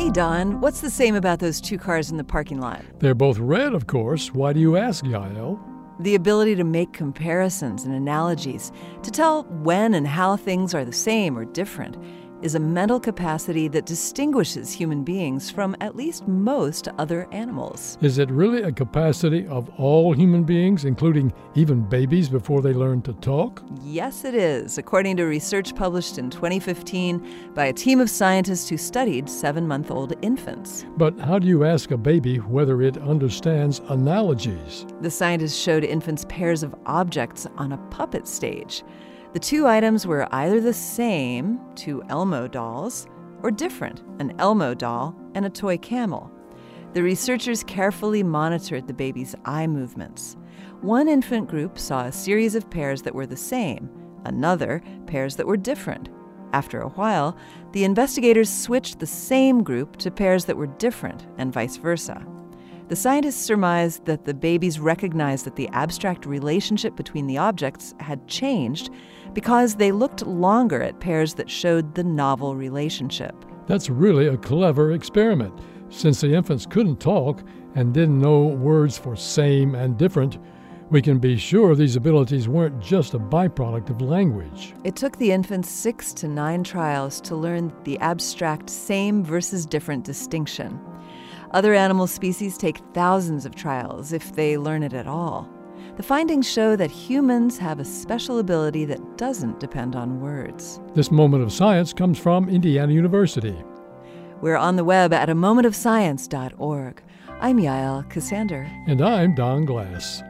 Hey, Don, what's the same about those two cars in the parking lot? They're both red, of course. Why do you ask, Yael? The ability to make comparisons and analogies, to tell when and how things are the same or different is a mental capacity that distinguishes human beings from at least most other animals. Is it really a capacity of all human beings, including even babies before they learn to talk? Yes, it is, according to research published in 2015 by a team of scientists who studied seven month old infants. But how do you ask a baby whether it understands analogies? The scientists showed infants pairs of objects on a puppet stage. The two items were either the same, two Elmo dolls, or different, an Elmo doll and a toy camel. The researchers carefully monitored the baby's eye movements. One infant group saw a series of pairs that were the same, another, pairs that were different. After a while, the investigators switched the same group to pairs that were different, and vice versa. The scientists surmised that the babies recognized that the abstract relationship between the objects had changed because they looked longer at pairs that showed the novel relationship. That's really a clever experiment. Since the infants couldn't talk and didn't know words for same and different, we can be sure these abilities weren't just a byproduct of language. It took the infants six to nine trials to learn the abstract same versus different distinction. Other animal species take thousands of trials if they learn it at all. The findings show that humans have a special ability that doesn't depend on words. This moment of science comes from Indiana University. We're on the web at a momentofscience.org. I'm Yael Ksander. And I'm Don Glass.